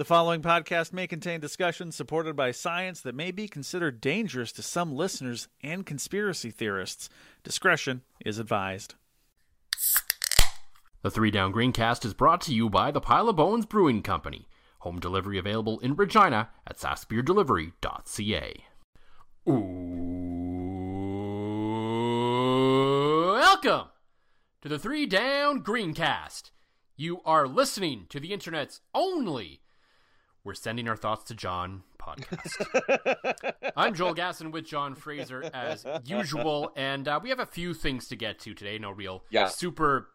The following podcast may contain discussions supported by science that may be considered dangerous to some listeners and conspiracy theorists. Discretion is advised. The Three Down Greencast is brought to you by the Pile of Bones Brewing Company. Home delivery available in Regina at sassbeerdelivery.ca. Welcome to the Three Down Greencast. You are listening to the internet's only We're Sending Our Thoughts to John podcast. I'm Joel Gasson with John Fraser as usual, and uh, we have a few things to get to today. No real Yeah. super,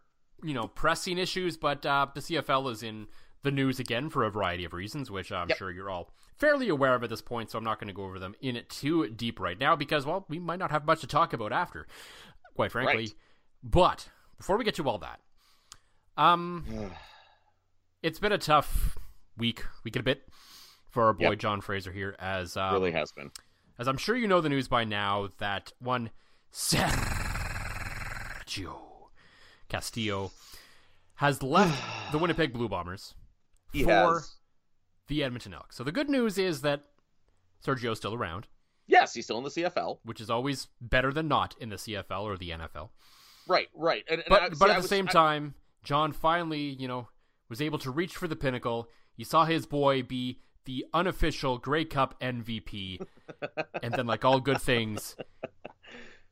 you know, pressing issues, but uh, the CFL is in the news again for a variety of reasons, which I'm Yep. sure you're all fairly aware of at this point. So I'm not going to go over them in it too deep right now because, well, we might not have much to talk about after, quite frankly. Right. But before we get to all that, um, it's been a tough week, week and a bit for our boy Yep. John Fraser here, as um, really has been. as I'm sure you know the news by now that one Sergio Castillo has left the Winnipeg Blue Bombers He for has. the Edmonton Elks. So the good news is that Sergio's still around, Yes, he's still in the CFL. which is always better than not in the CFL or the NFL. Right, right. And, and But I- but see, at I the was- same I- time, John finally, you know, was able to reach for the pinnacle. You saw his boy be the unofficial Grey Cup MVP, and then, like all good things,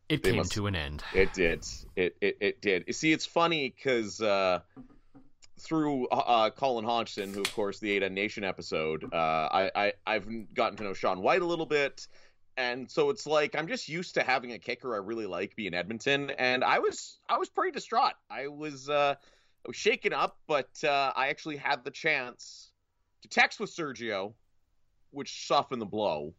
it They came must- to an end. It did. It it, it did. You see, it's funny because uh, through uh, Colin Hodgson, who of course the Ada Nation episode, uh, I, I I've gotten to know Sean Whyte a little bit, and so it's like I'm just used to having a kicker I really like be in Edmonton, and I was I was pretty distraught. I was uh, I was shaken up, but uh, I actually had the chance to text with Sergio, which softened the blow.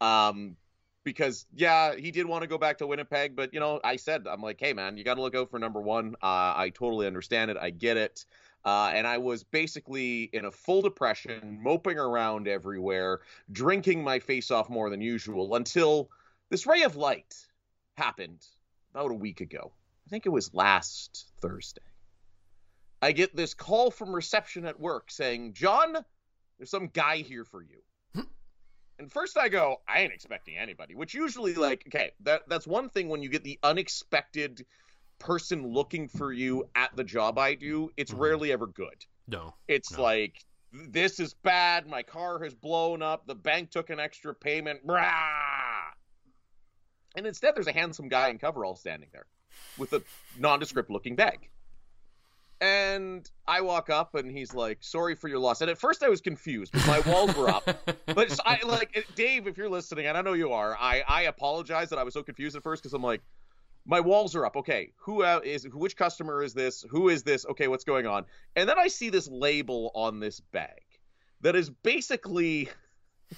Um, because yeah, he did want to go back to Winnipeg, but you know, I said I'm like, hey man, you got to look out for number one. Uh, I totally understand it. I get it. Uh, and I was basically in a full depression, moping around everywhere, drinking my face off more than usual until this ray of light happened about a week ago. I think it was last Thursday. I get this call from reception at work saying, John, there's some guy here for you. And first I go, I ain't expecting anybody, which usually like, okay, that that's one thing when you get the unexpected person looking for you at the job I do, it's Mhm. rarely ever good. No. It's No. like this is bad, my car has blown up, the bank took an extra payment, brah. And instead there's a handsome guy in coverall standing there with a nondescript looking bag. And I walk up and he's like, "Sorry for your loss." And at first I was confused because my walls were up. But I like Dave, if you're listening, and I know you are, I I apologize that I was so confused at first because I'm like, my walls are up. Okay, who uh, which customer is this? Who is this? Okay, what's going on? And then I see this label on this bag that is basically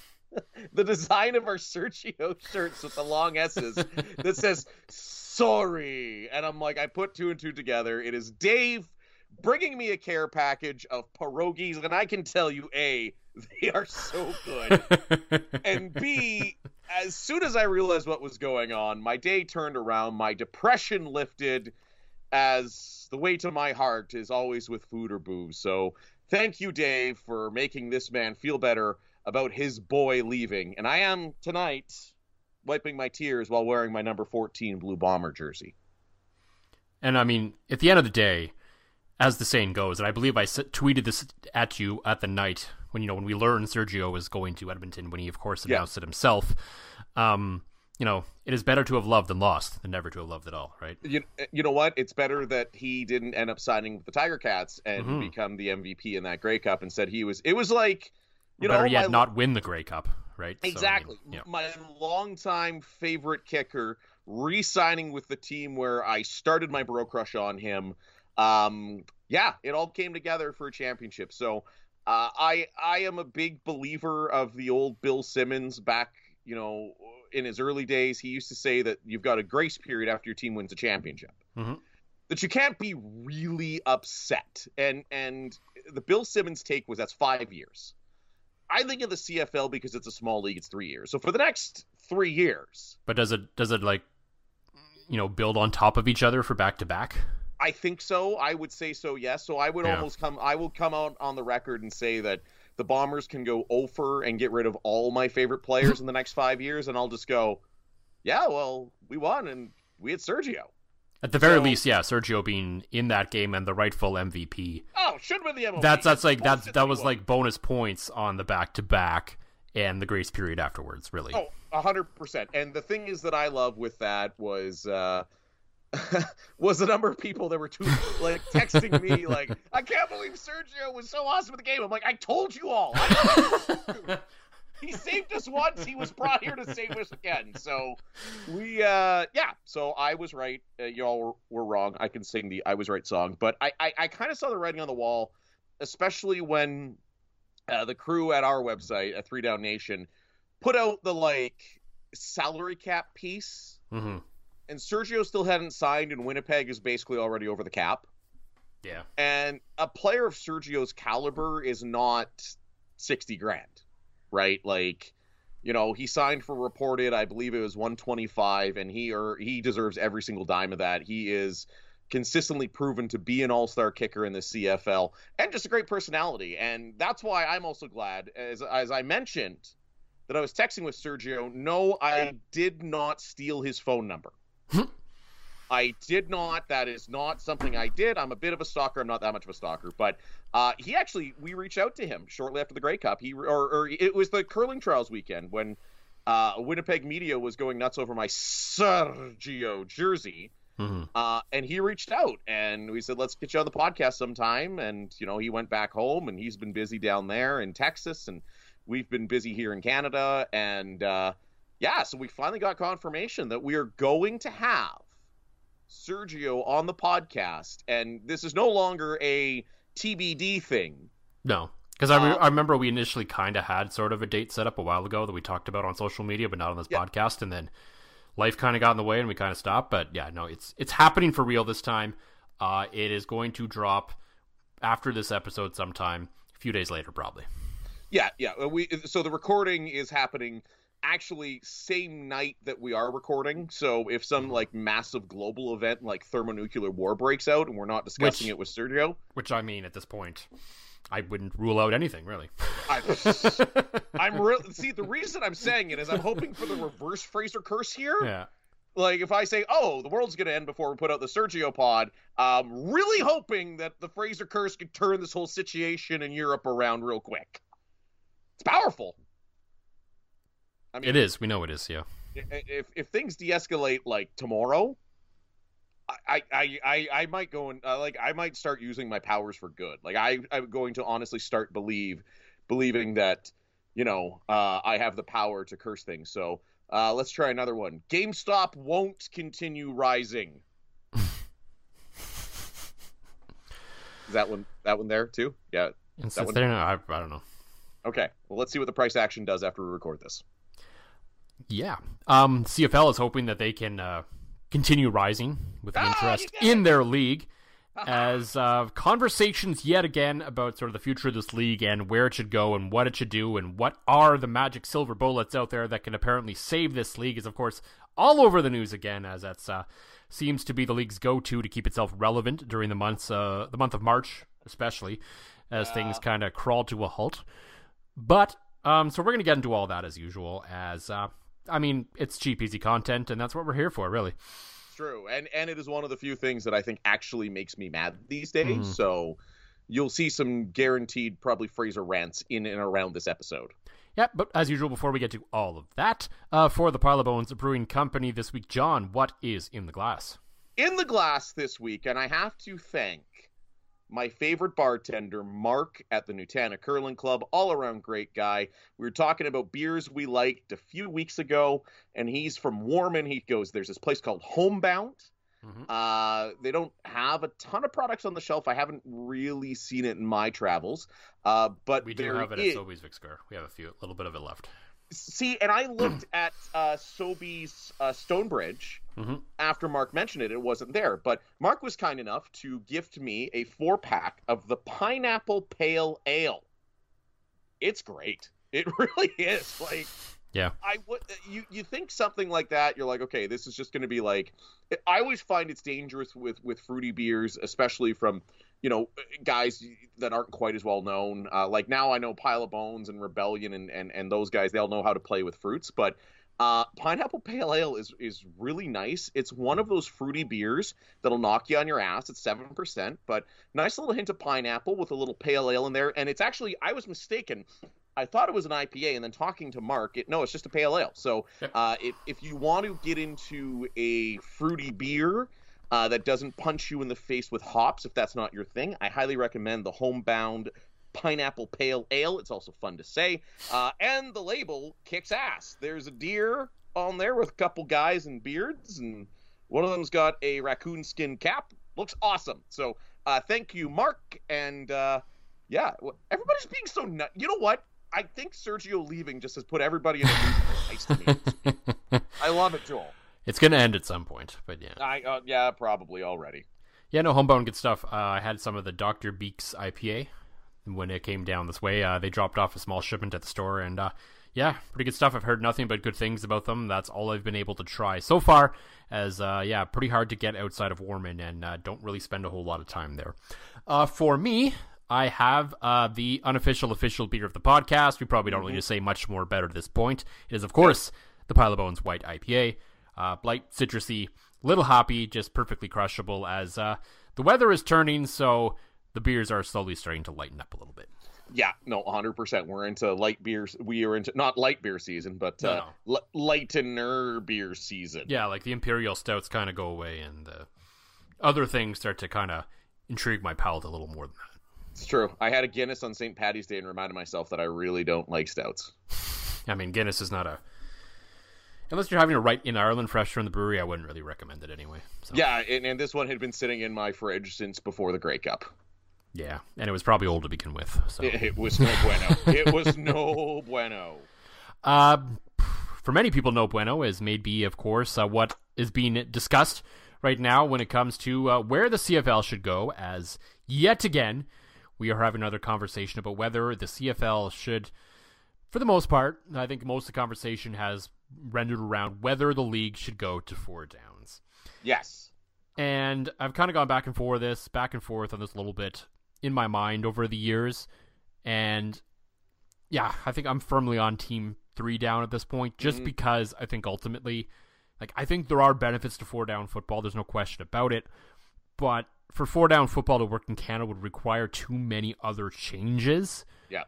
the design of our Sergio shirts with the long S's that says sorry. And I'm like, I put two and two together. It is Dave bringing me a care package of pierogies, and I can tell you, A, they are so good. and B, as soon as I realized what was going on, my day turned around, my depression lifted, as the way to my heart is always with food or booze. So thank you, Dave, for making this man feel better about his boy leaving. And I am tonight wiping my tears while wearing my number 14 Blue Bomber jersey. And I mean, at the end of the day, as the saying goes, and I believe I tweeted this at you at the night when you know when we learned Sergio was going to Edmonton when he of course announced yeah. it himself. Um, you know, it is better to have loved than lost than never to have loved at all, right? You, you know what? It's better that he didn't end up signing with the Tiger Cats and mm-hmm. become the MVP in that Grey Cup. Instead, he was. It was like, you know better know, yet, my, not win the Grey Cup, right? Exactly. So, I mean, yeah. My longtime favorite kicker re-signing with the team where I started my bro crush on him. Um, yeah, it all came together for a championship. So uh, I I am a big believer of the old Bill Simmons back, you know, in his early days. He used to say that you've got a grace period after your team wins a championship. Mm-hmm. That you can't be really upset. And and the Bill Simmons take was that's five years. I think of the CFL because it's a small league, it's three years. So for the next three years. But does it does it like you know build on top of each other for back to back? I think so. I would say so. Yes. So I would yeah. almost come. I will come out on the record and say that the Bombers can go over and get rid of all my favorite players in the next five years, and I'll just go, yeah, well, we won and we had Sergio. At the very so, least, yeah, Sergio being in that game and the rightful MVP. Oh, should win the MVP. That's that's like that's that was like bonus points on the back to back and the grace period afterwards. Really. Oh, hundred percent. And the thing is that I love with that was. uh was the number of people that were too, like texting me like I can't believe Sergio was so awesome at the game. I'm like I told you all. he saved us once. He was brought here to save us again. So we uh yeah. So I was right. Uh, y'all were, were, wrong. I can sing the I was right song, but I I, I kind of saw the writing on the wall, especially when uh, the crew at our website at Three Down Nation put out the like salary cap piece. Mm-hmm and Sergio still hadn't signed, and Winnipeg is basically already over the cap. Yeah. And a player of Sergio's caliber is not 60 grand, right? Like, you know, he signed for reported, I believe it was 125, and he or he deserves every single dime of that. He is consistently proven to be an all-star kicker in the CFL and just a great personality. And that's why I'm also glad, as as I mentioned, that I was texting with Sergio. No, I did not steal his phone number. I did not. That is not something I did. I'm a bit of a stalker. I'm not that much of a stalker, but uh, he actually we reached out to him shortly after the Grey Cup. He or, or it was the curling trials weekend when uh, Winnipeg media was going nuts over my Sergio jersey. Mm-hmm. Uh, and he reached out and we said, let's get you on the podcast sometime. And, you know, he went back home and he's been busy down there in Texas and we've been busy here in Canada. And, uh, yeah, so we finally got confirmation that we are going to have Sergio on the podcast, and this is no longer a TBD thing. No, because I, re- um, I remember we initially kind of had sort of a date set up a while ago that we talked about on social media, but not on this yeah. podcast, and then life kind of got in the way and we kind of stopped. But yeah, no, it's it's happening for real this time. Uh, it is going to drop after this episode sometime, a few days later, probably. Yeah, yeah. We so the recording is happening actually same night that we are recording. So if some like massive global event like thermonuclear war breaks out and we're not discussing which, it with Sergio, which I mean at this point, I wouldn't rule out anything really. I, am real. See, the reason I'm saying it is I'm hoping for the reverse Fraser curse here. Yeah. Like if I say, "Oh, the world's gonna end before we put out the Sergio pod," I'm really hoping that the Fraser curse could turn this whole situation in Europe around real quick. It's powerful. I mean, it is. We know it is. Yeah. If if things de-escalate like tomorrow, I I I I might go and uh, like I might start using my powers for good. Like I I'm going to honestly start believe believing that you know uh, I have the power to curse things. So uh, let's try another one. GameStop won't continue rising. Is that one that one there too? Yeah. And that one? There, I, I don't know. Okay. Well, let's see what the price action does after we record this. Yeah. Um, CFL is hoping that they can uh, continue rising with ah, interest in their league. as uh, conversations yet again about sort of the future of this league and where it should go and what it should do and what are the magic silver bullets out there that can apparently save this league is of course all over the news again as that's uh, seems to be the league's go-to to keep itself relevant during the months uh, the month of March especially as things kind of crawl to a halt. But um, so we're gonna get into all that as usual. As uh, I mean, it's cheap, easy content, and that's what we're here for, really. True, and and it is one of the few things that I think actually makes me mad these days. Mhm. So you'll see some guaranteed probably Fraser rants in and around this episode. Yep, but as usual, before we get to all of that, uh, for the Pile of Bones Brewing Company this week, John, what is in the glass? in the glass this week, and I have to thank my favorite bartender, Mark, at the Nutana Curling Club. All around great guy. We were talking about beers we liked a few weeks ago, and he's from Warman. He goes, There's this place called Homebound. Mhm. Uh, they don't have a ton of products on the shelf. I haven't really seen it in my travels. Uh, but We do have it is- at Sobeys Vickscar. We have a few, a little bit of it left. See, and I looked at uh, Sobeys uh, Stonebridge Mhm. after Mark mentioned it. It wasn't there, but Mark was kind enough to gift me a four pack of the Pineapple Pale Ale. It's great. It really is. Like, Yeah. I would you you think something like that? You're like, okay, this is just going to be like. I always find it's dangerous with with fruity beers, especially from you know guys that aren't quite as well known. Uh, like now, I know Pile of Bones and Rebellion and and and those guys. they all know how to play with fruits, but. Uh, pineapple pale ale is is really nice. It's one of those fruity beers that'll knock you on your ass. It's seven percent, but nice little hint of pineapple with a little pale ale in there. And it's actually I was mistaken. I thought it was an IPA, and then talking to Mark, it, no, it's just a pale ale. So uh, if if you want to get into a fruity beer uh, that doesn't punch you in the face with hops, if that's not your thing, I highly recommend the Homebound Pineapple Pale Ale. It's also fun to say, uh, and the label kicks ass. There's a deer on there with a couple guys and beards, and one of them's got a raccoon skin cap. Looks awesome. So uh, thank you, Mark, and uh, yeah, everybody's being so nut. You know what? I think Sergio leaving just has put everybody in a mood nice to me. I love it, Joel. It's going to end at some point, but yeah. I uh, yeah, probably already. Yeah, no, homebound good stuff. Uh, I had some of the Dr. Beeks IPA when it came down this way. Uh, they dropped off a small shipment at the store, and uh, yeah, pretty good stuff. I've heard nothing but good things about them. That's all I've been able to try so far. As uh, yeah, pretty hard to get outside of Warman, and uh, don't really spend a whole lot of time there. Uh, for me, I have uh, the unofficial official beer of the podcast. We probably don't really need to say much more about it at this point. It is, of course, the Pile of Bones White IPA. Uh, light, citrusy, little hoppy, just perfectly crushable. As uh, the weather is turning, so the beers are slowly starting to lighten up a little bit. Yeah, no, 100%. We're into light beers. We are into not light beer season, but No, uh, li- lightener beer season. Yeah, like the imperial stouts kind of go away, and the other things start to kind of intrigue my palate a little more than that. It's true. I had a Guinness on St. Patty's Day and reminded myself that I really don't like stouts. I mean, Guinness is not a unless you're having it right in Ireland, fresh from the brewery. I wouldn't really recommend it anyway. So, Yeah, and, and this one had been sitting in my fridge since before the Grey Cup. yeah, and it was probably old to begin with. So, It, it was no bueno. it was no bueno. Uh, for many people, no bueno is maybe, of course, uh, what is being discussed right now when it comes to uh, where the CFL should go. As yet again, we are having another conversation about whether the CFL should, for the most part, I think most of the conversation has rendered around whether the league should go to four downs. Yes. And I've kind of gone back and forth this, back and forth on this a little bit in my mind over the years. And yeah, I think I'm firmly on team three down at this point, just mm-hmm. because I think ultimately, like, I think there are benefits to four down football. There's no question about it. But for four down football to work in Canada would require too many other changes Yeah.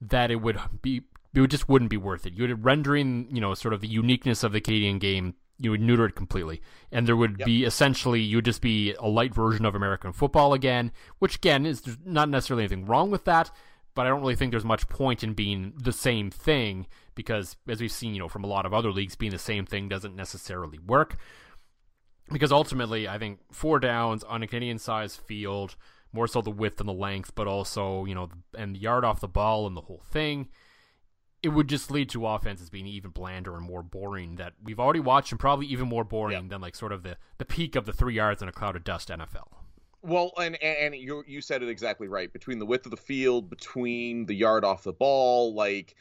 that it would be it would just wouldn't be worth it. You would rendering, you know, sort of the uniqueness of the Canadian game, you would neuter it completely. And there would Yep. be essentially you would just be a light version of American football again, which again is not necessarily anything wrong with that, but I don't really think there's much point in being the same thing because as we've seen, you know, from a lot of other leagues being the same thing doesn't necessarily work because ultimately, I think four downs on a Canadian sized field, more so the width and the length, but also, you know, and the yard off the ball and the whole thing, it would just lead to offenses being even blander and more boring that we've already watched and probably even more boring Yeah. than like sort of the, the peak of the three yards in a cloud of dust NFL. Well, and and you you said it exactly right. Between the width of the field, between the yard off the ball, like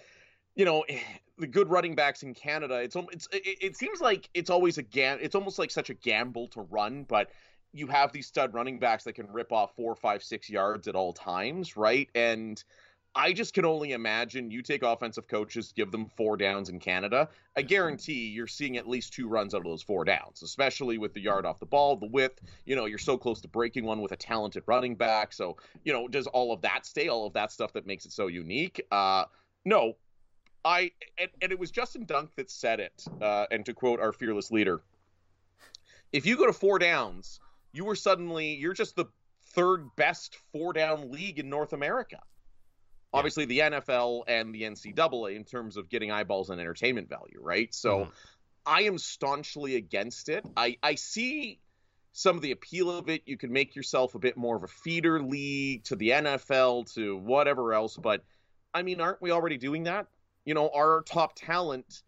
you know, the good running backs in Canada, it's it's it, it seems like it's always a gam. It's almost like such a gamble to run, but you have these stud running backs that can rip off four, five, six yards at all times, right? And I just can only imagine you take offensive coaches, give them four downs in Canada. I guarantee you're seeing at least two runs out of those four downs, especially with the yard off the ball, the width. You know, you're so close to breaking one with a talented running back. So, you know, does all of that stay? All of that stuff that makes it so unique? Uh, no. I and, and it was Justin Dunk that said it. Uh, and to quote our fearless leader, if you go to four downs, you were suddenly you're just the third best four down league in North America obviously the NFL and the NCAA in terms of getting eyeballs and entertainment value, right? So mm-hmm. I am staunchly against it. I, I see some of the appeal of it. You can make yourself a bit more of a feeder league to the NFL, to whatever else. But I mean, aren't we already doing that? You know, our top talent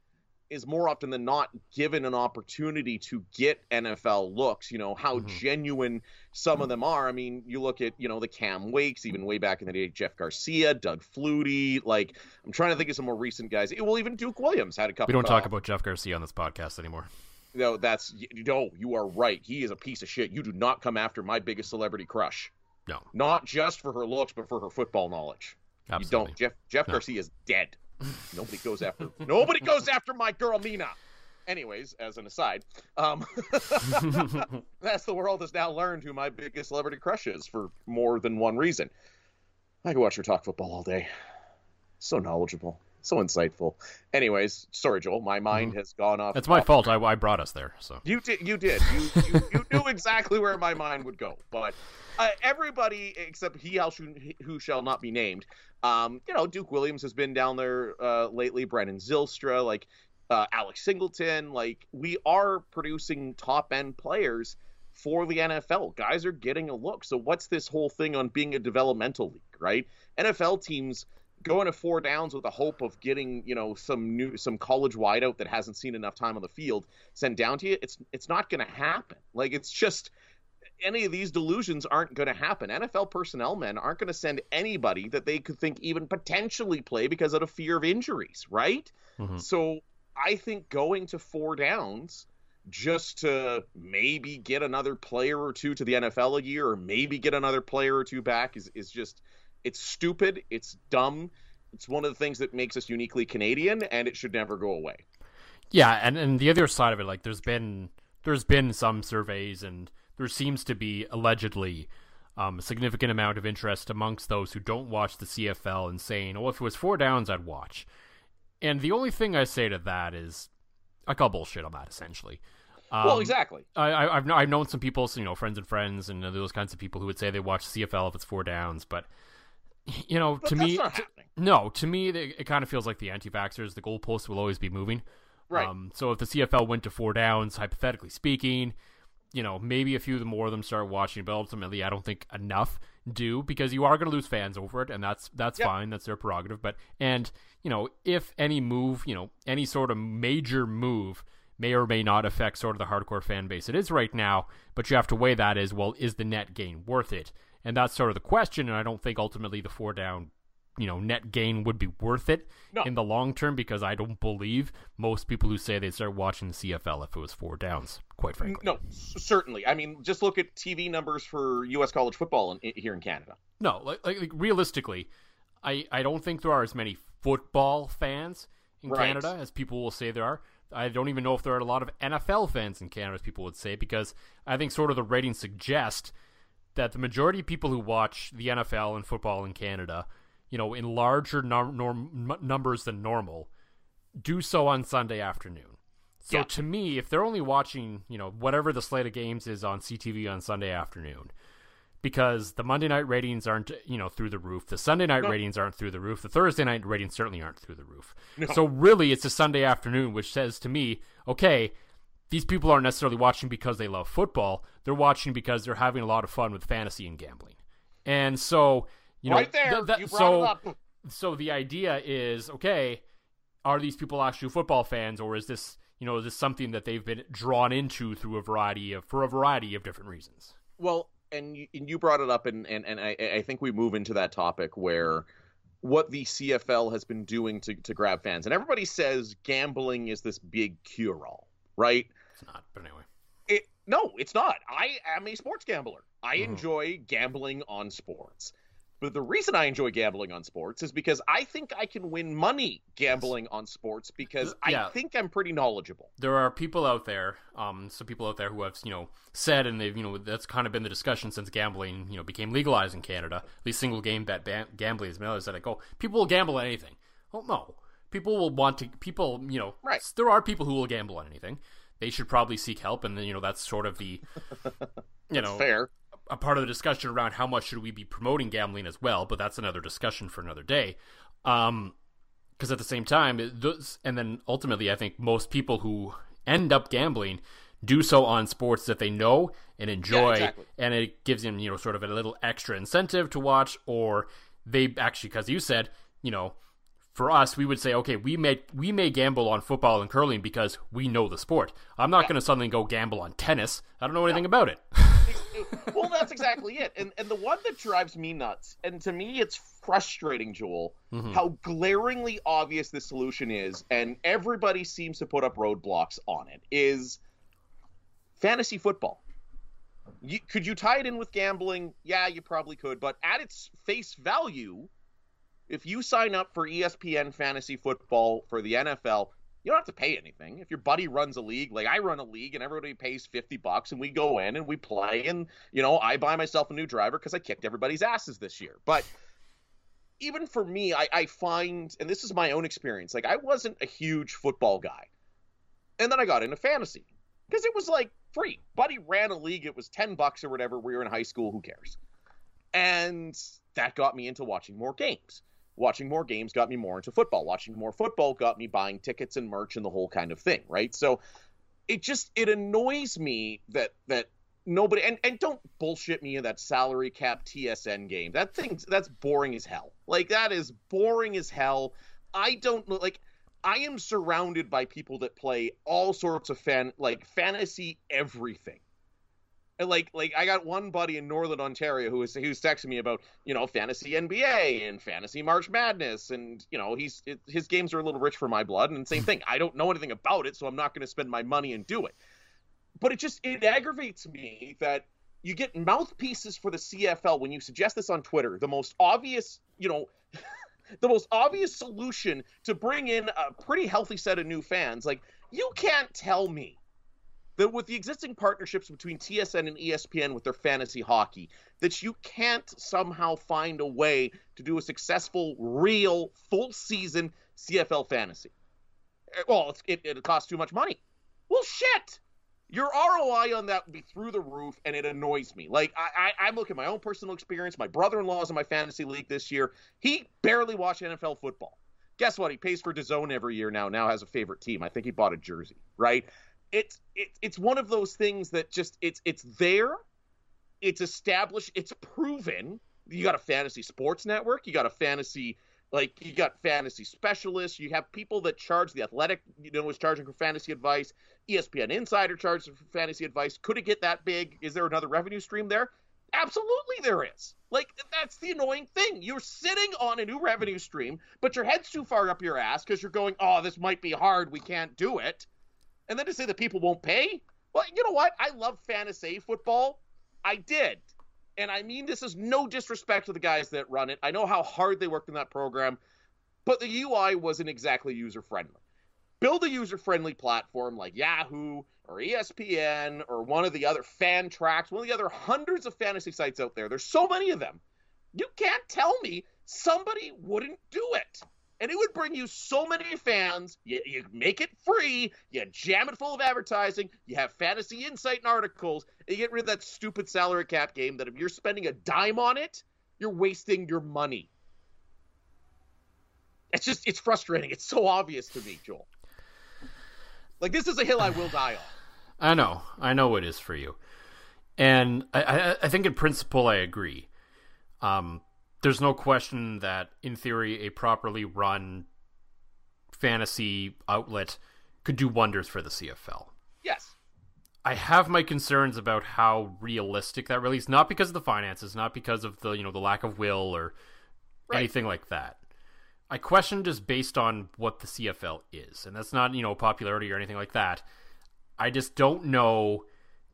is more often than not given an opportunity to get NFL looks. You know how mm-hmm. genuine some of them are. I mean, you look at you know the Cam Wakes, even way back in the day, Jeff Garcia, Doug Flutie. Like I'm trying to think of some more recent guys. It, Well, even Duke Williams had a couple. We don't talk about Jeff Garcia on this podcast anymore. No, that's no. You are right. He is a piece of shit. You do not come after my biggest celebrity crush. No, not just for her looks, but for her football knowledge. Absolutely. You don't. Jeff Jeff no. Garcia is dead. Nobody goes after nobody goes after my girl Mina. Anyways, as an aside, um, that's the world has now learned who my biggest celebrity crush is for more than one reason. I could watch her talk football all day. So knowledgeable, so insightful. Anyways, sorry, Joel. My mind mm-hmm. has gone off. It's my fault. I, I, brought us there. So you did. You did. You, you, you knew exactly where my mind would go. But uh, everybody except he who shall not be named um, you know, Duke Williams has been down there uh, lately. Brandon Zylstra, like uh, Alex Singleton, like we are producing top end players for the NFL. Guys are getting a look. So what's this whole thing on being a developmental league, right? NFL teams going to four downs with the hope of getting you know some new some college wideout that hasn't seen enough time on the field sent down to you. It's it's not going to happen. Like it's just any of these delusions aren't going to happen. NFL personnel men aren't going to send anybody that they could think even potentially play because of a fear of injuries, right? Mm-hmm. So I think going to four downs just to maybe get another player or two to the NFL a year or maybe get another player or two back is, is just it's stupid, it's dumb. It's one of the things that makes us uniquely Canadian and it should never go away. Yeah, and, and the other side of it, like there's been there's been some surveys and there seems to be allegedly um, a significant amount of interest amongst those who don't watch the CFL and saying, "Oh, if it was four downs, I'd watch." And the only thing I say to that is, I call bullshit on that. Essentially, um, well, exactly. I, have I've known some people, you know, friends and friends, and those kinds of people who would say they watch CFL if it's four downs, but you know, but to me, to, no, to me, it, it kind of feels like the anti-vaxxers. The goalposts will always be moving. Right. Um, so if the CFL went to four downs, hypothetically speaking, you know, maybe a few of the more of them start watching, but ultimately, I don't think enough do because you are going to lose fans over it, and that's that's yep. fine. That's their prerogative. But and you know, if any move, you know, any sort of major move may or may not affect sort of the hardcore fan base it is right now, but you have to weigh that as well. Is the net gain worth it? And that's sort of the question. And I don't think ultimately the four down you know net gain would be worth it no. in the long term because I don't believe most people who say they start watching the CFL if it was four downs. Quite frankly, no, certainly. I mean, just look at TV numbers for U.S. college football in, here in Canada. No, like, like, like, realistically, I I don't think there are as many football fans in right. Canada as people will say there are. I don't even know if there are a lot of NFL fans in Canada as people would say because I think sort of the ratings suggest that the majority of people who watch the NFL and football in Canada you know, in larger num- norm- numbers than normal, do so on Sunday afternoon. So yeah. to me, if they're only watching, you know, whatever the slate of games is on CTV on Sunday afternoon, because the Monday night ratings aren't, you know, through the roof. The Sunday night no. ratings aren't through the roof. The Thursday night ratings certainly aren't through the roof. No. So really, it's a Sunday afternoon, which says to me, okay, these people aren't necessarily watching because they love football. They're watching because they're having a lot of fun with fantasy and gambling. And so you know, right there. Th- th- you so, up. So the idea is, okay, are these people actually football fans, or is this, you know, is this something that they've been drawn into through a variety of for a variety of different reasons? Well, and you, and you brought it up, and and and I, I think we move into that topic where what the CFL has been doing to to grab fans, and everybody says gambling is this big cure all, right? It's not, but anyway. It no, it's not. I am a sports gambler. I mm-hmm. enjoy gambling on sports. But the reason I enjoy gambling on sports is because I think I can win money gambling on sports because yeah. I think I'm pretty knowledgeable. There are people out there, um, some people out there who have, you know, said, and they've, you know, that's kind of been the discussion since gambling, you know, became legalized in Canada. At least single game bet ban- gambling is made. Is that like, oh, people will gamble on anything. Well, no, people will want to. People, you know, right. there are people who will gamble on anything. They should probably seek help, and then you know that's sort of the, you know, fair a part of the discussion around how much should we be promoting gambling as well, but that's another discussion for another day. Um, because at the same time, those, and then ultimately, I think most people who end up gambling do so on sports that they know and enjoy, yeah, exactly. and it gives them, you know, sort of a little extra incentive to watch, or they actually, because you said, you know, for us, we would say, okay, we may we may gamble on football and curling because we know the sport. I'm not yeah. going to suddenly go gamble on tennis. I don't know anything about it. well, that's exactly it. And and the one that drives me nuts, and to me it's frustrating, Joel, mm-hmm. how glaringly obvious the solution is, and everybody seems to put up roadblocks on it, is fantasy football. You, could you tie it in with gambling? Yeah, you probably could, but at its face value, if you sign up for ESPN fantasy football for the NFL, you don't have to pay anything. If your buddy runs a league, like I run a league and everybody pays 50 bucks and we go in and we play and, you know, I buy myself a new driver because I kicked everybody's asses this year. But even for me, I, I find, and this is my own experience, like I wasn't a huge football guy. And then I got into fantasy because it was like free. Buddy ran a league, it was 10 bucks or whatever. We were in high school, who cares? And that got me into watching more games watching more games got me more into football. Watching more football got me buying tickets and merch and the whole kind of thing, right? So it just it annoys me that that nobody and, and don't bullshit me in that salary cap TSN game. That thing that's boring as hell. Like that is boring as hell. I don't like I am surrounded by people that play all sorts of fan like fantasy everything like like I got one buddy in Northern Ontario who was he was texting me about you know fantasy NBA and fantasy March Madness and you know he's it, his games are a little rich for my blood and same thing I don't know anything about it so I'm not going to spend my money and do it. But it just it aggravates me that you get mouthpieces for the CFL when you suggest this on Twitter. The most obvious, you know, the most obvious solution to bring in a pretty healthy set of new fans. Like you can't tell me that with the existing partnerships between TSN and ESPN with their fantasy hockey, that you can't somehow find a way to do a successful, real, full season CFL fantasy. Eh, well, it, it costs too much money. Well, shit. Your ROI on that would be through the roof, and it annoys me. Like I, I, I look at my own personal experience. My brother-in-law is in my fantasy league this year. He barely watched NFL football. Guess what? He pays for DAZN every year now. Now has a favorite team. I think he bought a jersey. Right? It's it, it's one of those things that just it's it's there. It's established it's proven. You got a fantasy sports network you got a fantasy like you got fantasy specialists you have people that charge the athletic you know is charging for fantasy advice. Espn insider charges for fantasy advice. Could it get that big? Is there another revenue stream there? Absolutely there is. Like that's the annoying thing. You're sitting on a new revenue stream but your head's too far up your ass because you're going oh this might be hard. We can't do it and then to say that people won't pay? Well, you know what? I love fantasy football. I did. And I mean this is no disrespect to the guys that run it. I know how hard they worked in that program, but the UI wasn't exactly user friendly. Build a user friendly platform like Yahoo or ESPN or one of the other Fantrax, one of the other hundreds of fantasy sites out there. There's so many of them. You can't tell me somebody wouldn't do it and it would bring you so many fans. You, you make it free, you jam it full of advertising, you have fantasy insight and articles, and you get rid of that stupid salary cap game that if you're spending a dime on it, you're wasting your money. It's just, it's frustrating. It's so obvious to me, Joel. Like, this is a hill I will die on. I know. I know it is for you. And I, I, I think in principle, I agree. Um, there's no question that in theory a properly run fantasy outlet could do wonders for the CFL. Yes. I have my concerns about how realistic that really is. Not because of the finances, not because of the you know the lack of will or Right. anything like that. I question just based on what the CFL is, and that's not you know popularity or anything like that. I just don't know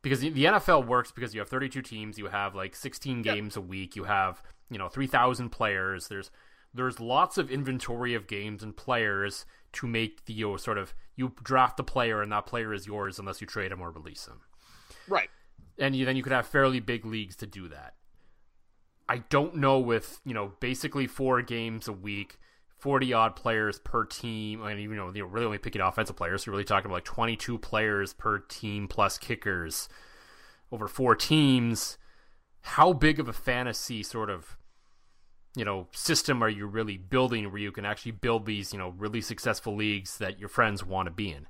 because the NFL works because you have 32 teams, you have like 16 Yeah. games a week, you have you know 3,000 players. There's there's lots of inventory of games and players to make the you know, sort of you draft a player and that player is yours unless you trade him or release him Right. and you, then you could have fairly big leagues to do that. I don't know with you know basically four games a week, forty odd players per team, and even though know, you're really only picking offensive players, so you're really talking about like twenty two players per team plus kickers over four teams. How big of a fantasy sort of you know system are you really building where you can actually build these you know really successful leagues that your friends want to be in?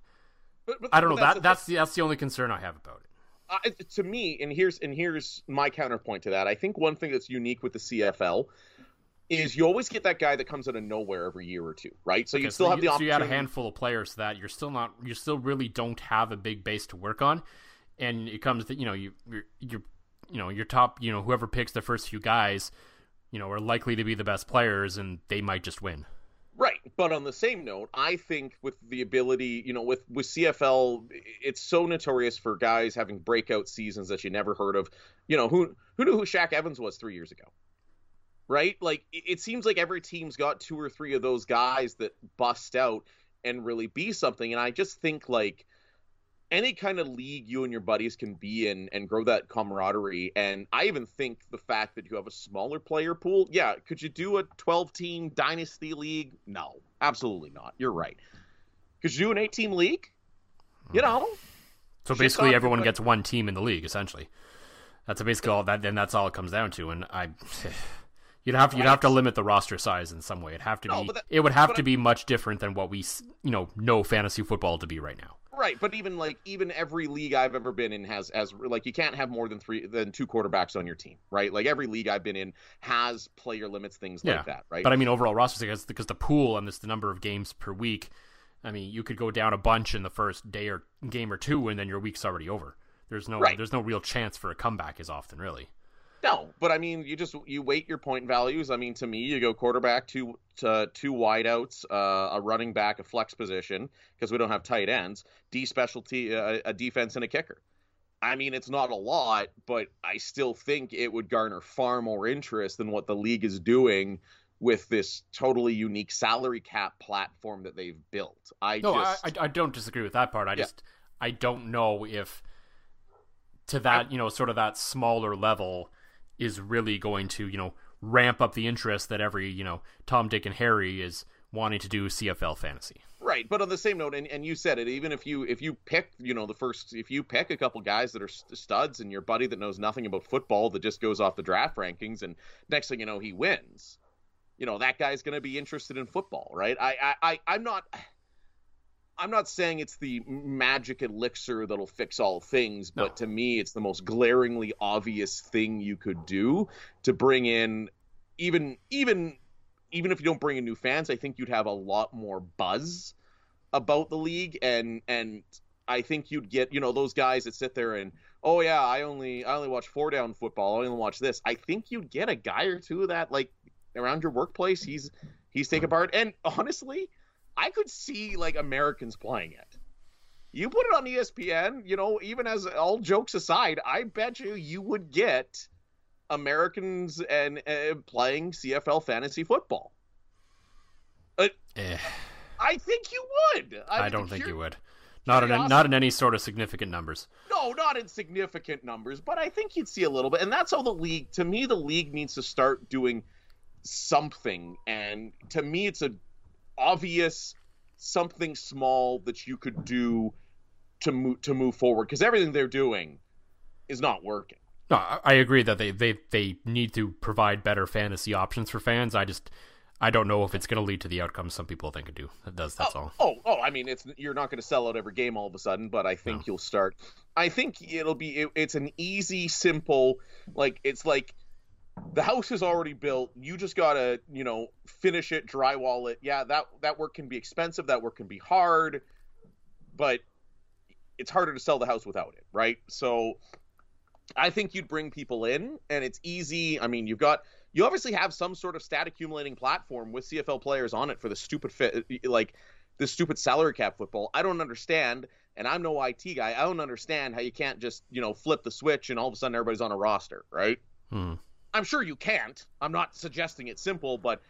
But, but, I don't know. but That the that's the that's the only concern I have about it. uh, to me, and here's and here's my counterpoint to that. I think one thing that's unique with the CFL is you always get that guy that comes out of nowhere every year or two, right? So you Okay, still have the so you had a handful of players that you're still not you still really don't have a big base to work on and it comes that you know you you're, you're you know your top you know whoever picks the first few guys you know are likely to be the best players and they might just win Right, but on the same note, I think with the ability, you know, with with CFL, it's so notorious for guys having breakout seasons that you never heard of. You know, who who knew who Shaq Evans was three years ago? Right, like it, it seems like every team's got two or three of those guys that bust out and really be something. And I just think like any kind of league you and your buddies can be in and grow that camaraderie. And I even think the fact that you have a smaller player pool, yeah, could you do a 12 team dynasty league? No, absolutely not. You're right. Could you do an eight team league? You know, so basically everyone gets one team in the league essentially that's basically all that then that's all it comes down to and I You'd have you'd have to limit the roster size in some way. It'd have to No, be that- it would have to I- be much different than what we you know know fantasy football to be right now. Right. But even like even every league I've ever been in has as like you can't have more than three than two quarterbacks on your team, right? Like every league I've been in has player limits, things Yeah, like that, right? But I mean, overall roster because because the pool and this the number of games per week. I mean, you could go down a bunch in the first day or game or two, and then your week's already over. There's no Right. there's no real chance for a comeback as often, really. No, but I mean, you just you weight your point values. I mean, to me, you go quarterback, two to two wideouts, uh, a running back, a flex position because we don't have tight ends, D specialty, uh, a defense, and a kicker. I mean, it's not a lot, but I still think it would garner far more interest than what the league is doing with this totally unique salary cap platform that they've built. I No, just I, I I don't disagree with that part. I Yeah. just I don't know if to that you know sort of that smaller level is really going to you know ramp up the interest that every you know Tom, Dick, and Harry is wanting to do CFL fantasy. Right, but on the same note, and, and you said it, even if you if you pick, you know, the first if you pick a couple guys that are studs and your buddy that knows nothing about football that just goes off the draft rankings, and next thing you know he wins, you know that guy's going to be interested in football, right? I I, I I'm not. I'm not saying it's the magic elixir that'll fix all things, but to me, it's the most glaringly obvious thing you could do to bring in even even even if you don't bring in new fans, I think you'd have a lot more buzz about the league. And and I think you'd get, you know, those guys that sit there and oh yeah, I only I only watch four down football, I only watch this. I think you'd get a guy or two that like around your workplace. He's he's taking part. And honestly, I could see like Americans playing it. You put it on ESPN, you know, even as all jokes aside, I bet you you would get Americans and uh, playing CFL fantasy football. Eh, I think you would. I, mean, don't think you would. Not in not in any sort of significant numbers. No, not in significant numbers, but I think you'd see a little bit. And that's how the league, to me, the league needs to start doing something. And to me, it's a obvious something small that you could do to move to move forward because everything they're doing is not working. No, I agree that they, they, they need to provide better fantasy options for fans. I just I don't know if it's going to lead to the outcomes some people think it do. It does. That's oh, all. Oh, oh, I mean, it's you're not going to sell out every game all of a sudden, but I think No. you'll start. I think it'll be. It, it's an easy, simple. Like it's like the house is already built. You just gotta, you know, finish it, drywall it. Yeah, that that work can be expensive. That work can be hard, but it's harder to sell the house without it, right? So I think you'd bring people in, and it's easy. I mean, you've got you obviously have some sort of stat accumulating platform with CFL players on it for the stupid fit, like this stupid salary cap football. I don't understand, and I'm no IT guy. I don't understand how you can't just you know flip the switch and all of a sudden everybody's on a roster, right? Hmm. I'm sure you can't. I'm not suggesting it's simple, but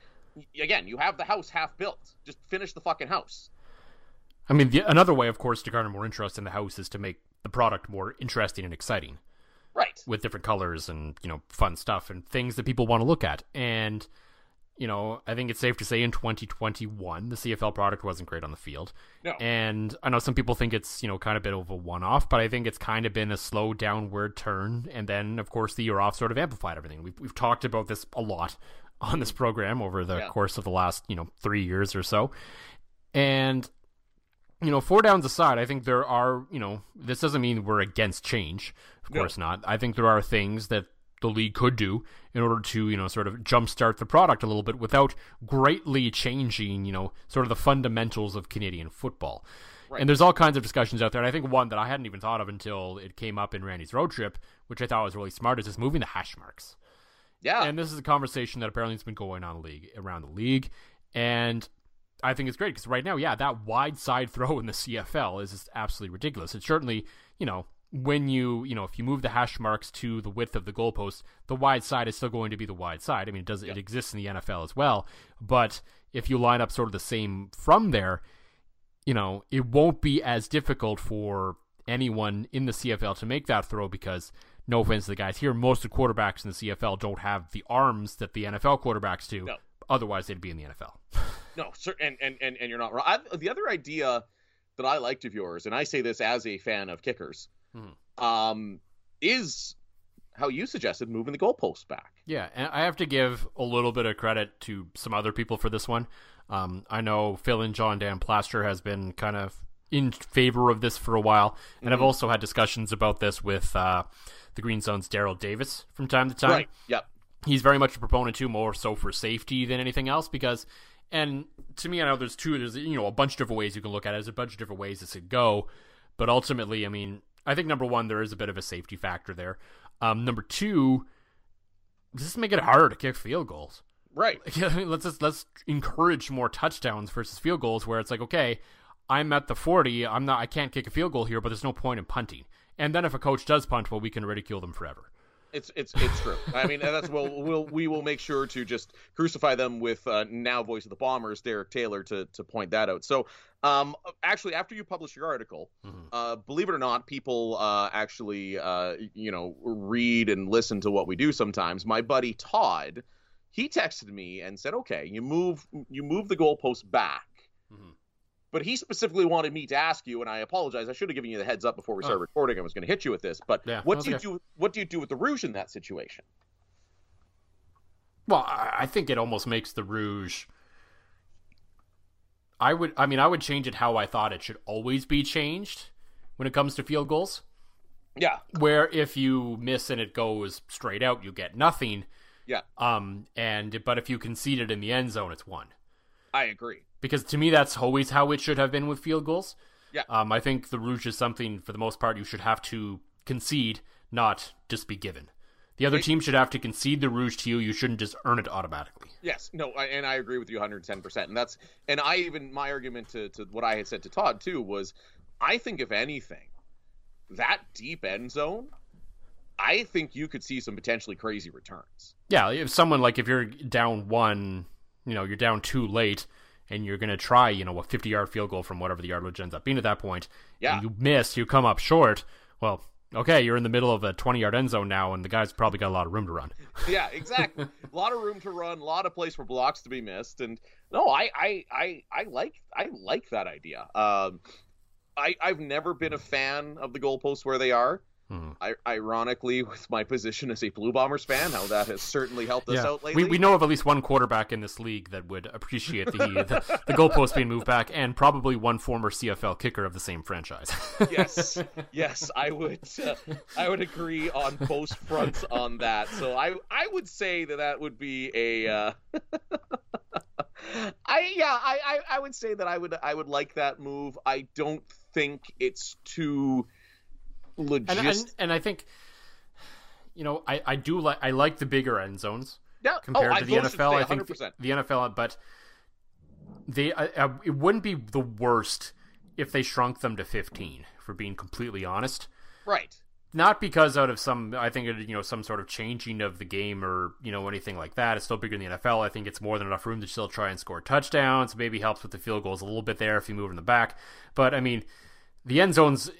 again, you have the house half built. Just finish the fucking house. I mean, the, another way, of course, to garner more interest in the house is to make the product more interesting and exciting. Right. With different colors and, you know, fun stuff and things that people want to look at. And, you know, I think it's safe to say in 2021, the CFL product wasn't great on the field. No. And I know some people think it's, you know, kind of a bit of a one off, but I think it's kind of been a slow downward turn. And then, of course, the year off sort of amplified everything. We've, we've talked about this a lot on this program over the Yeah. course of the last, you know, three years or so. And you know, four downs aside, I think there are, you know, this doesn't mean we're against change. Of No. course not. I think there are things that the league could do in order to, you know, sort of jumpstart the product a little bit without greatly changing, you know, sort of the fundamentals of Canadian football. Right. And there's all kinds of discussions out there. And I think one that I hadn't even thought of until it came up in Randy's road trip, which I thought was really smart, is just moving the hash marks. Yeah. And this is a conversation that apparently has been going on league around the league, and I think it's great because right now, yeah, that wide side throw in the CFL is just absolutely ridiculous. It's certainly, you know, when you, you know, if you move the hash marks to the width of the goalpost, the wide side is still going to be the wide side. I mean, it does it exists in the NFL as well, but if you line up sort of the same from there, you know, it won't be as difficult for anyone in the CFL to make that throw because no offense to the guys here, most of the quarterbacks in the CFL don't have the arms that the NFL quarterbacks do. No. Otherwise, they'd be in the NFL. No, sir, and, and and and you're not wrong. I, the other idea that I liked of yours, and I say this as a fan of kickers, Mhm. um, is how you suggested moving the goalposts back. Yeah, and I have to give a little bit of credit to some other people for this one. Um, I know Phil and John Dan Plaster has been kind of in favor of this for a while, and I've also had discussions about this with uh, the Green Zone's Daryl Davis from time to time. Right. Yep. he's very much a proponent too, more so for safety than anything else. Because, and to me, I know there's two, there's you know a bunch of different ways you can look at it. There's a bunch of different ways this could go, but ultimately, I mean, I think number one, there is a bit of a safety factor there. Um, number two, just make it harder to kick field goals. Right. Yeah, I mean, let's just let's encourage more touchdowns versus field goals, where it's like, okay, I'm at the 40, I'm not, I can't kick a field goal here, but there's no point in punting. And then if a coach does punt, well, we can ridicule them forever. It's it's it's true. I mean, that's well, we'll we will make sure to just crucify them with uh, now voice of the bombers, Derek Taylor, to to point that out. So, um, actually, after you publish your article, Mhm. uh, believe it or not, people uh, actually uh, you know read and listen to what we do sometimes. My buddy Todd, he texted me and said, "Okay, you move you move the goalpost back." But he specifically wanted me to ask you, and I apologize. I should have given you the heads up before we started Oh. recording. I was going to hit you with this, but Yeah, what do you okay. do? What do you do with the Rouge in that situation? Well, I I think it almost makes the Rouge. I would, I mean, I would change it how I thought it should always be changed when it comes to field goals. Yeah, Where if you miss and it goes straight out, you get nothing. yeah, Um, and but if you concede it in the end zone, it's one. I agree. Because to me, that's always how it should have been with field goals. Yeah. Um, I think the Rouge is something for the most part you should have to concede, not just be given. The other team should have to concede the Rouge to you. You shouldn't just earn it automatically. Yes, no, I, and I agree with you 110. percent And that's and I even my argument to to what I had said to Todd too was, I think if anything, that deep end zone, I think you could see some potentially crazy returns. Yeah, if someone like if you're down one, you know, you're down two late, and you're gonna try, you know, a 50 yard field goal from whatever the yardage ends up being at that point, Yeah. and you miss, you come up short. Well, okay, you're in the middle of a 20 yard end zone now, and the guy's probably got a lot of room to run. Yeah, exactly. a lot of room to run, a lot of place for blocks to be missed, and no, I I I, I like I like that idea. Um, I I've never been a fan of the goalposts where they are. Hmm. I, ironically, with my position as a Blue Bombers fan, how that has certainly helped us out lately. we, we know of at least one quarterback in this league that would appreciate the the, the goalpost being moved back, and probably one former CFL kicker of the same franchise. yes, yes, I would, uh, I would agree on both fronts on that. So I, I would say that that would be a, uh, I yeah, I, I, I would say that I would, I would like that move. I don't think it's too And, and, and I think, you know, I, I do like I like the bigger end zones yeah. compared oh, to the NFL. I think 100%. the, the NFL, but they I, I, it wouldn't be the worst if they shrunk them to 15. For being completely honest, right. not because out of some I think you know some sort of changing of the game or you know anything like that. It's still bigger than the NFL. I think it's more than enough room to still try and score touchdowns. Maybe helps with the field goals a little bit there if you move in the back. But I mean, the end zones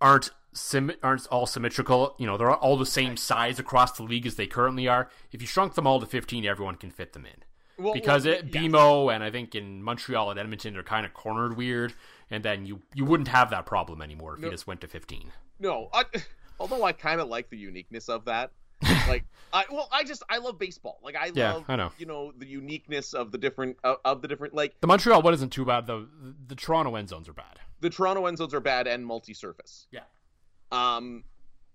aren't sim- aren't all symmetrical. You know, they're all the same size across the league as they currently are. If you shrunk them all to 15, everyone can fit them in. Well, because well, it, yes. BMO and I think in Montreal and Edmonton they're kind of cornered weird, and then you you wouldn't have that problem anymore if No. you just went to 15. No, I, although I kind of like the uniqueness of that. like, I well, I just I love baseball. Like, I Yeah, love I know. you know the uniqueness of the different of, of the different like The Montreal one isn't too bad though. The, the Toronto end zones are bad. the Toronto end zones are bad and multi-surface. Yeah. Um,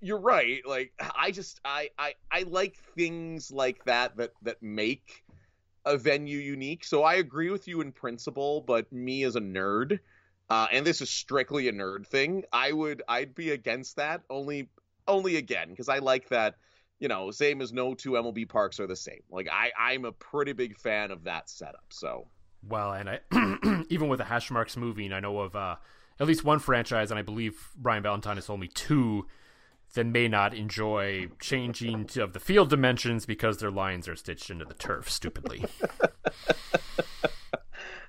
you're right. Like, I just I I I like things like that that that make a venue unique. So I agree with you in principle, but me as a nerd, uh, and this is strictly a nerd thing, I would I'd be against that only only again because I like that. You know, same as no two MLB parks are the same. Like I, I'm a pretty big fan of that setup. So Well, and I even with the hash marks moving, I know of uh, at least one franchise, and I believe Brian Valentine is only two that may not enjoy changing to, of the field dimensions because their lines are stitched into the turf stupidly.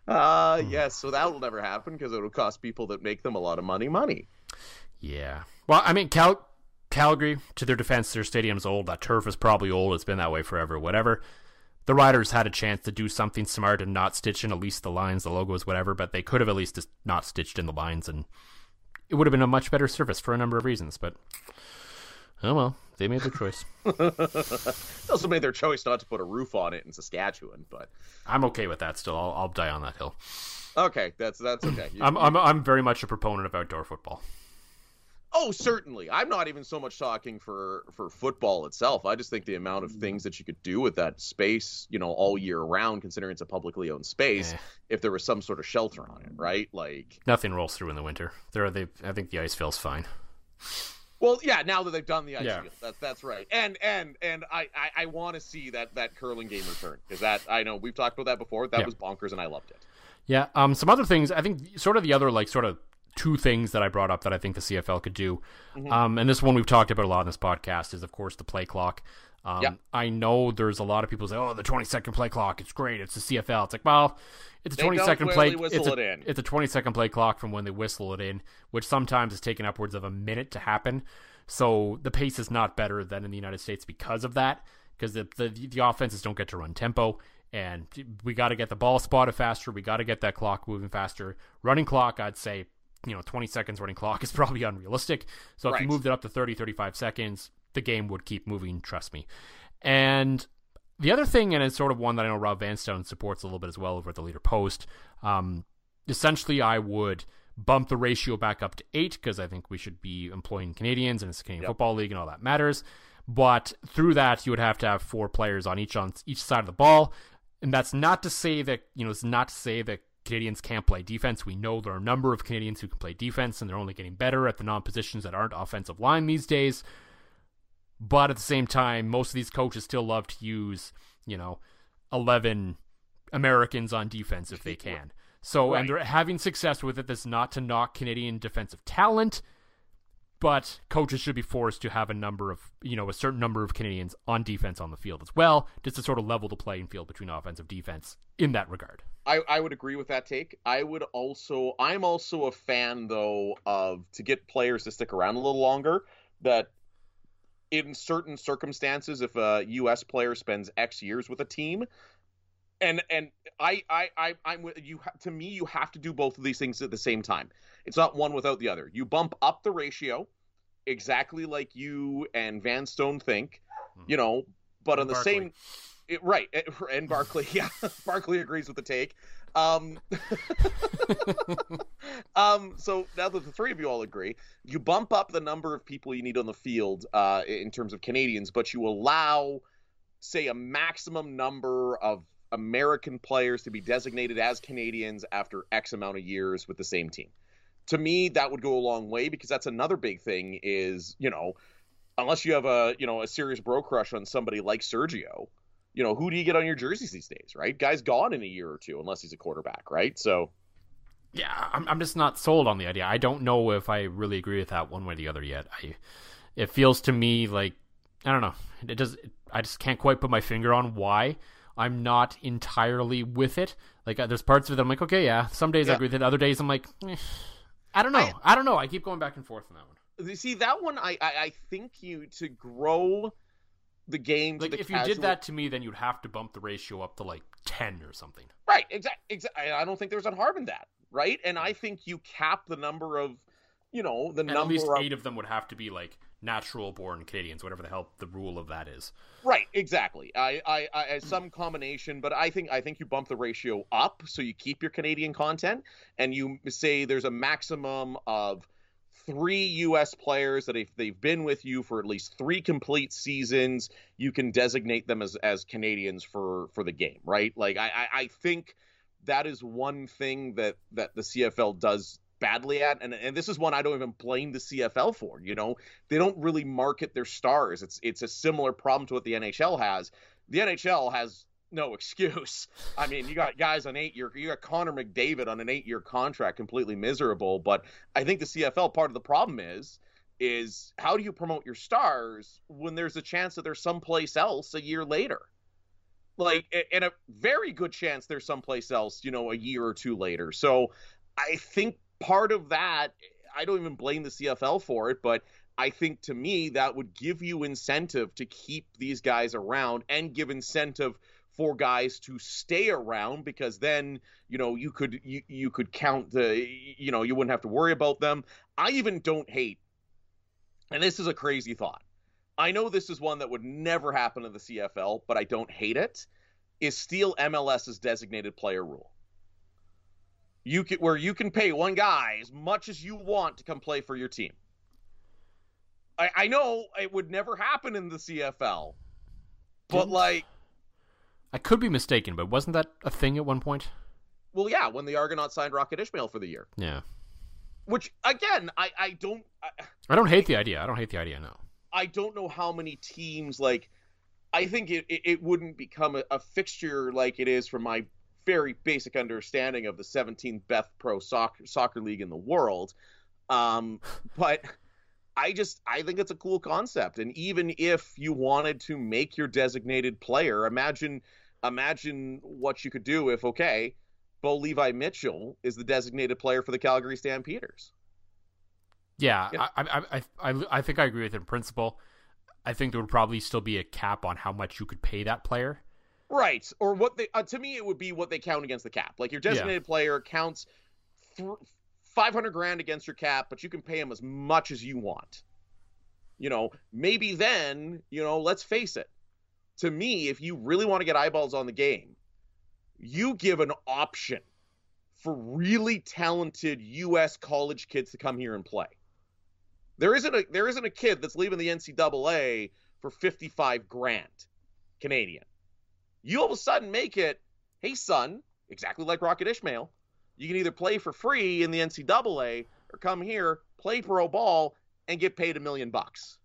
uh Hmm. yes, so that will never happen because it'll cost people that make them a lot of money money. yeah. Well, I mean, Cal- Calgary, to their defense, their stadium's old. That turf is probably old. It's been that way forever. Whatever. The Riders had a chance to do something smart and not stitch in at least the lines, the logos, whatever, but they could have at least just not stitched in the lines, and it would have been a much better service for a number of reasons. But oh well, they made their choice. They also made their choice not to put a roof on it in Saskatchewan, but I'm okay with that. Still, I'll, I'll die on that hill. okay, that's that's okay. You- I'm, I'm I'm very much a proponent of outdoor football. Oh, certainly. I'm not even so much talking for for football itself. I just think the amount of things that you could do with that space, you know, all year round, considering it's a publicly owned space, Eh. if there was some sort of shelter on it, right? Like, Nothing rolls through in the winter. There, are they. I think the ice feels fine. well, yeah. Now that they've done the ice Yeah. field, that's that's right. And and and I I, I want to see that that curling game return because that I know we've talked about that before. That Yeah. was bonkers, and I loved it. Yeah. Um. Some other things. I think sort of the other like sort of two things that I brought up that I think the CFL could do. Um. And this one we've talked about a lot in this podcast is of course the play clock. Um, Yeah. I know there's a lot of people say, "Oh, the 20 second play clock, it's great. It's the CFL." It's like, well, it's a They 20 don't second play. It's a, it it's a 20 second play clock from when they whistle it in, which sometimes is taken upwards of a minute to happen. So the pace is not better than in the United States because of that. Because the, the the offenses don't get to run tempo, and we got to get the ball spotted faster. We got to get that clock moving faster. Running clock, I'd say, you know, 20 seconds running clock is probably unrealistic. So if you moved it up to 30, 35 seconds, the game would keep moving. Trust me. And the other thing, and it's sort of one that I know Rob Vanstone supports a little bit as well over at the Leader Post. Um, essentially, I would bump the ratio back up to eight because I think we should be employing Canadians and it's a Canadian Yep. Football League and all that matters. But through that, you would have to have four players on each on each side of the ball, and that's not to say that you know it's not to say that Canadians can't play defense. We know there are a number of Canadians who can play defense, and they're only getting better at the non positions that aren't offensive line these days. But at the same time, most of these coaches still love to use, you know, 11 Americans on defense if they can. So, Right. and they're having success with it. That's not to knock Canadian defensive talent, but coaches should be forced to have a number of, you know, a certain number of Canadians on defense on the field as well, just to sort of level the playing field between offensive and defense in that regard. I, I would agree with that take. I would also I'm also a fan though of to get players to stick around a little longer that in certain circumstances if a US player spends X years with a team and and I I, I I'm with you to me you have to do both of these things at the same time. It's not one without the other. You bump up the ratio exactly like you and Vanstone think, hmm. you know, but on the Barkley. same it, right, and Barkley, yeah, Barkley agrees with the take. Um, um, so now that the three of you all agree, you bump up the number of people you need on the field uh, in terms of Canadians, but you allow, say, a maximum number of American players to be designated as Canadians after X amount of years with the same team. to me, that would go a long way because that's another big thing. Is you know, unless you have a you know a serious bro crush on somebody like Sergio, you know, who do you get on your jerseys these days, right? Guy's gone in a year or two unless he's a quarterback, right? So. Yeah, I'm, I'm just not sold on the idea. I don't know if I really agree with that one way or the other yet. I, it feels to me like I don't know. It does. I just can't quite put my finger on why I'm not entirely with it. Like uh, there's parts of it I'm like, okay, yeah. Some days Yeah. I agree with it. Other days I'm like, eh, I don't know. I- I, don't know. I keep going back and forth on that one. You See that one, I, I I think you to grow the game. Like the if you did that to me, then you'd have to bump the ratio up to like ten or something. right? Exactly. Exactly. I don't think there's a harm in that, right? And I think you cap the number of, you know, the And at number least of eight of them would have to be like natural born Canadians, whatever the hell the rule of that is. Right, exactly. I, I, I, as some combination, but I think, I think you bump the ratio up so you keep your Canadian content, and you say there's a maximum of three U.S. players that if they've been with you for at least three complete seasons, you can designate them as as Canadians for for the game, right? Like I, I, think that is one thing that that the CFL does badly at and and this is one I don't even blame the CFL for you know they don't really market their stars it's it's a similar problem to what the NHL has the NHL has no excuse. I mean you got guys on 8 year you got Connor McDavid on an 8 year contract completely miserable but I think the CFL part of the problem is is how do you promote your stars when there's a chance that they're someplace else a year later? Like and a very good chance they're someplace else you know a year or two later. So i think part of that i don't even blame the cfl for it but i think to me that would give you incentive to keep these guys around and give incentive for guys to stay around because then you know you could you, you could count the you know you wouldn't have to worry about them i even don't hate and this is a crazy thought I know this is one that would never happen in the CFL, but I don't hate it. Is steal MLS's designated player rule. You can where you can pay one guy as much as you want to come play for your team. I, I know it would never happen in the CFL, but like, I could be mistaken, but wasn't that a thing at one point? well, yeah, when the Argonauts signed Rocket Ismail for the year, Yeah. which again, I I don't. I, I don't hate the idea. I don't hate the idea. No. I don't know how many teams like. I think it, it, it wouldn't become a, a fixture like it is from my very basic understanding of the 17th best pro soccer soccer league in the world. Um, but I just I think it's a cool concept, and even if you wanted to make your designated player, imagine imagine what you could do if okay, Bo Levi Mitchell is the designated player for the Calgary Stampeders. Yeah, Yeah. I, I, I, I, I think I agree with it in principle. I think there would probably still be a cap on how much you could pay that player. Right. Or what they uh, to me it would be what they count against the cap. Like your designated player counts th- 500 grand against your cap, but you can pay him as much as you want. You know, maybe then, you know, let's face it. To me, if you really want to get eyeballs on the game, you give an option for really talented US college kids to come here and play. There isn't a there isn't a kid that's leaving the NCAA for 55 grand Canadian you all of a sudden make it, hey son, exactly like Rocket Ismail. You can either play for free in the NCAA or come here, play pro ball, and get paid a million bucks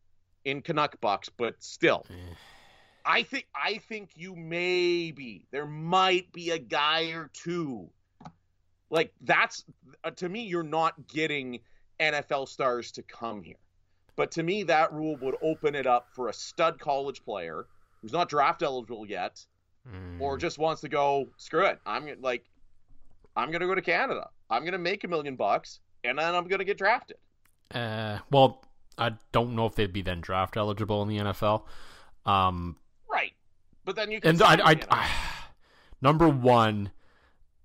in Canuck bucks, but still. Eh. I think I think you maybe there might be a guy or two. Like that's uh, to me you're not getting NFL stars to come here. But to me that rule would open it up for a stud college player who's not draft eligible yet Mm. or just wants to go screw it i'm gonna like i'm gonna go to canada i'm gonna make a million bucks and then i'm gonna get drafted Uh, well, I don't know if they'd be then draft eligible in the NFL. Um, but then you can and I, I. I, number one,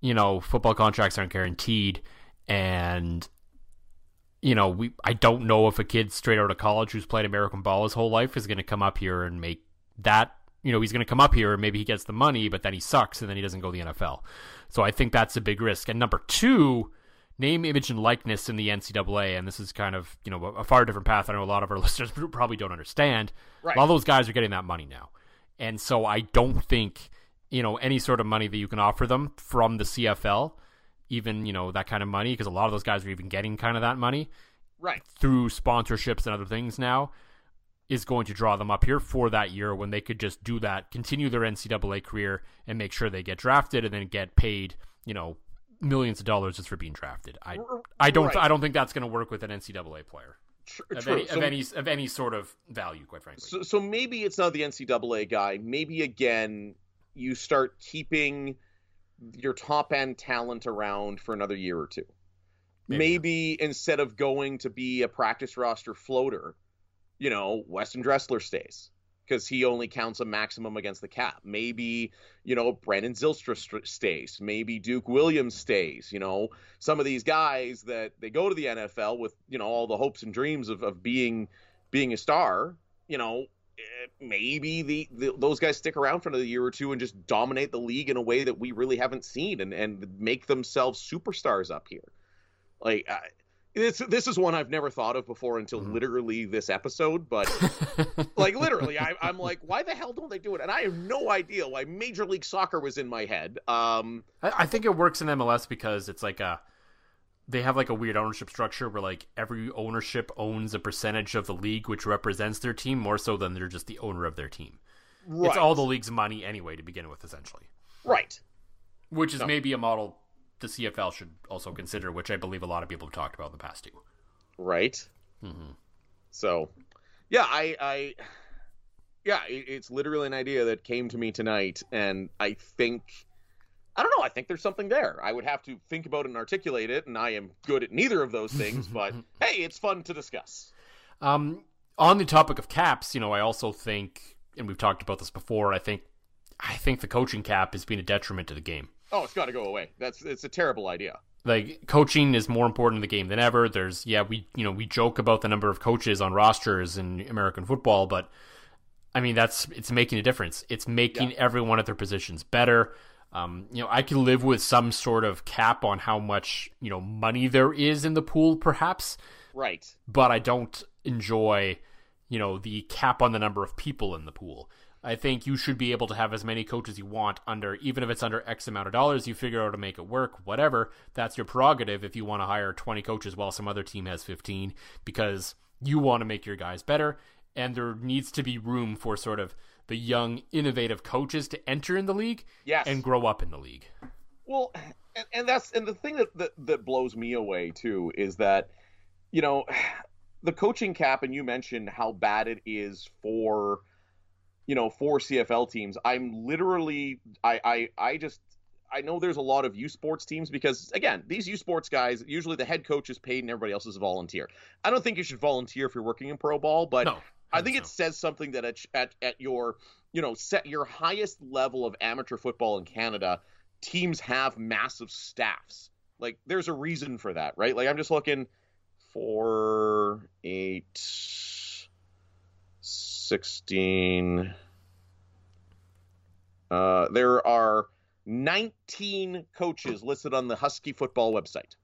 you know, football contracts aren't guaranteed, and you know, we I don't know if a kid straight out of college who's played American ball his whole life is going to come up here and make that. You know, he's going to come up here and maybe he gets the money, but then he sucks and then he doesn't go to the NFL. So I think that's a big risk. And number two, name, image, and likeness in the NCAA, and this is kind of you know a, a far different path. I know a lot of our listeners probably don't understand. Right. All those guys are getting that money now, and so I don't think you know any sort of money that you can offer them from the CFL even you know that kind of money because a lot of those guys are even getting kind of that money Right. through sponsorships and other things now is going to draw them up here for that year when they could just do that, continue their NCAA career, and make sure they get drafted and then get paid, you know, millions of dollars just for being drafted. I I don't Right. I don't think that's going to work with an NCAA player Tr- of true. any, So- of any of any sort of value, quite frankly. So, so maybe it's not the NCAA guy. Maybe again, you start keeping your top end talent around for another year or two. Maybe. Maybe, instead of going to be a practice roster floater, you know, Weston Dressler stays because he only counts a maximum against the cap. Maybe, you know, Brandon Zylstra st- stays. Maybe Duke Williams stays. You know, some of these guys that they go to the NFL with, you know, all the hopes and dreams of, of being being a star, you know, eh, maybe the, the those guys stick around for another year or two and just dominate the league in a way that we really haven't seen and and make themselves superstars up here. Like I, this this is one I've never thought of before until Mhm. literally this episode, but like literally I, i'm like why the hell don't they do it and i have no idea why major league soccer was in my head um I, I think it works in MLS because it's like a they have like a weird ownership structure where like every ownership owns a percentage of the league which represents their team more so than they're just the owner of their team. right, It's all the league's money anyway to begin with, essentially. right Which is No. maybe a model the CFL should also consider, which I believe a lot of people have talked about in the past too. right Mm-hmm. so yeah i i yeah it, it's literally an idea that came to me tonight and i think i don't know i think there's something there i would have to think about it and articulate it and i am good at neither of those things but hey it's fun to discuss Um, on the topic of caps, you know, I also think, and we've talked about this before. I think, I think the coaching cap has been a detriment to the game. Oh it's got to go away that's it's a terrible idea like coaching is more important in the game than ever. There's yeah, we you know, we joke about the number of coaches on rosters in American football, but I mean that's it's making a difference. It's making everyone at their positions better. Um, you know, I can live with some sort of cap on how much, you know, money there is in the pool perhaps, right but I don't enjoy, you know, the cap on the number of people in the pool. I think you should be able to have as many coaches you want under, even if it's under X amount of dollars, you figure out how to make it work, whatever. That's your prerogative if you want to hire 20 coaches while some other team has 15 because you want to make your guys better. And there needs to be room for sort of the young, innovative coaches to enter in the league Yes. and grow up in the league. Well, and, and that's and the thing that, that that blows me away too is that you know the coaching cap and you mentioned how bad it is for you know for CFL teams. I'm literally I I I just I know there's a lot of U Sports teams because again, these U Sports guys usually the head coach is paid and everybody else is a volunteer. I don't think you should volunteer if you're working in pro ball, but No, I think it says something that at, at at your you know set your highest level of amateur football in Canada, teams have massive staffs. Like there's a reason for that, right? Like I'm just looking four, eight, sixteen. Uh, there are 19 coaches listed on the Husky football website.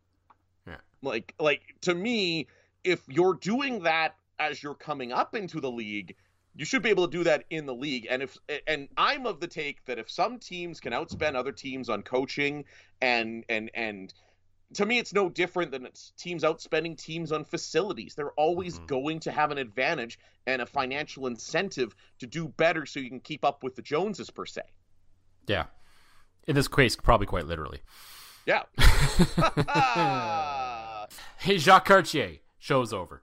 Yeah. Like, like to me, if you're doing that as you're coming up into the league, you should be able to do that in the league. And if and I'm of the take that if some teams can outspend other teams on coaching and and and to me it's no different than it's teams outspending teams on facilities. They're always Mhm. going to have an advantage and a financial incentive to do better so you can keep up with the Joneses per se. Yeah. In this case, probably quite literally. Yeah. Hey, Jacques Cartier, show's over.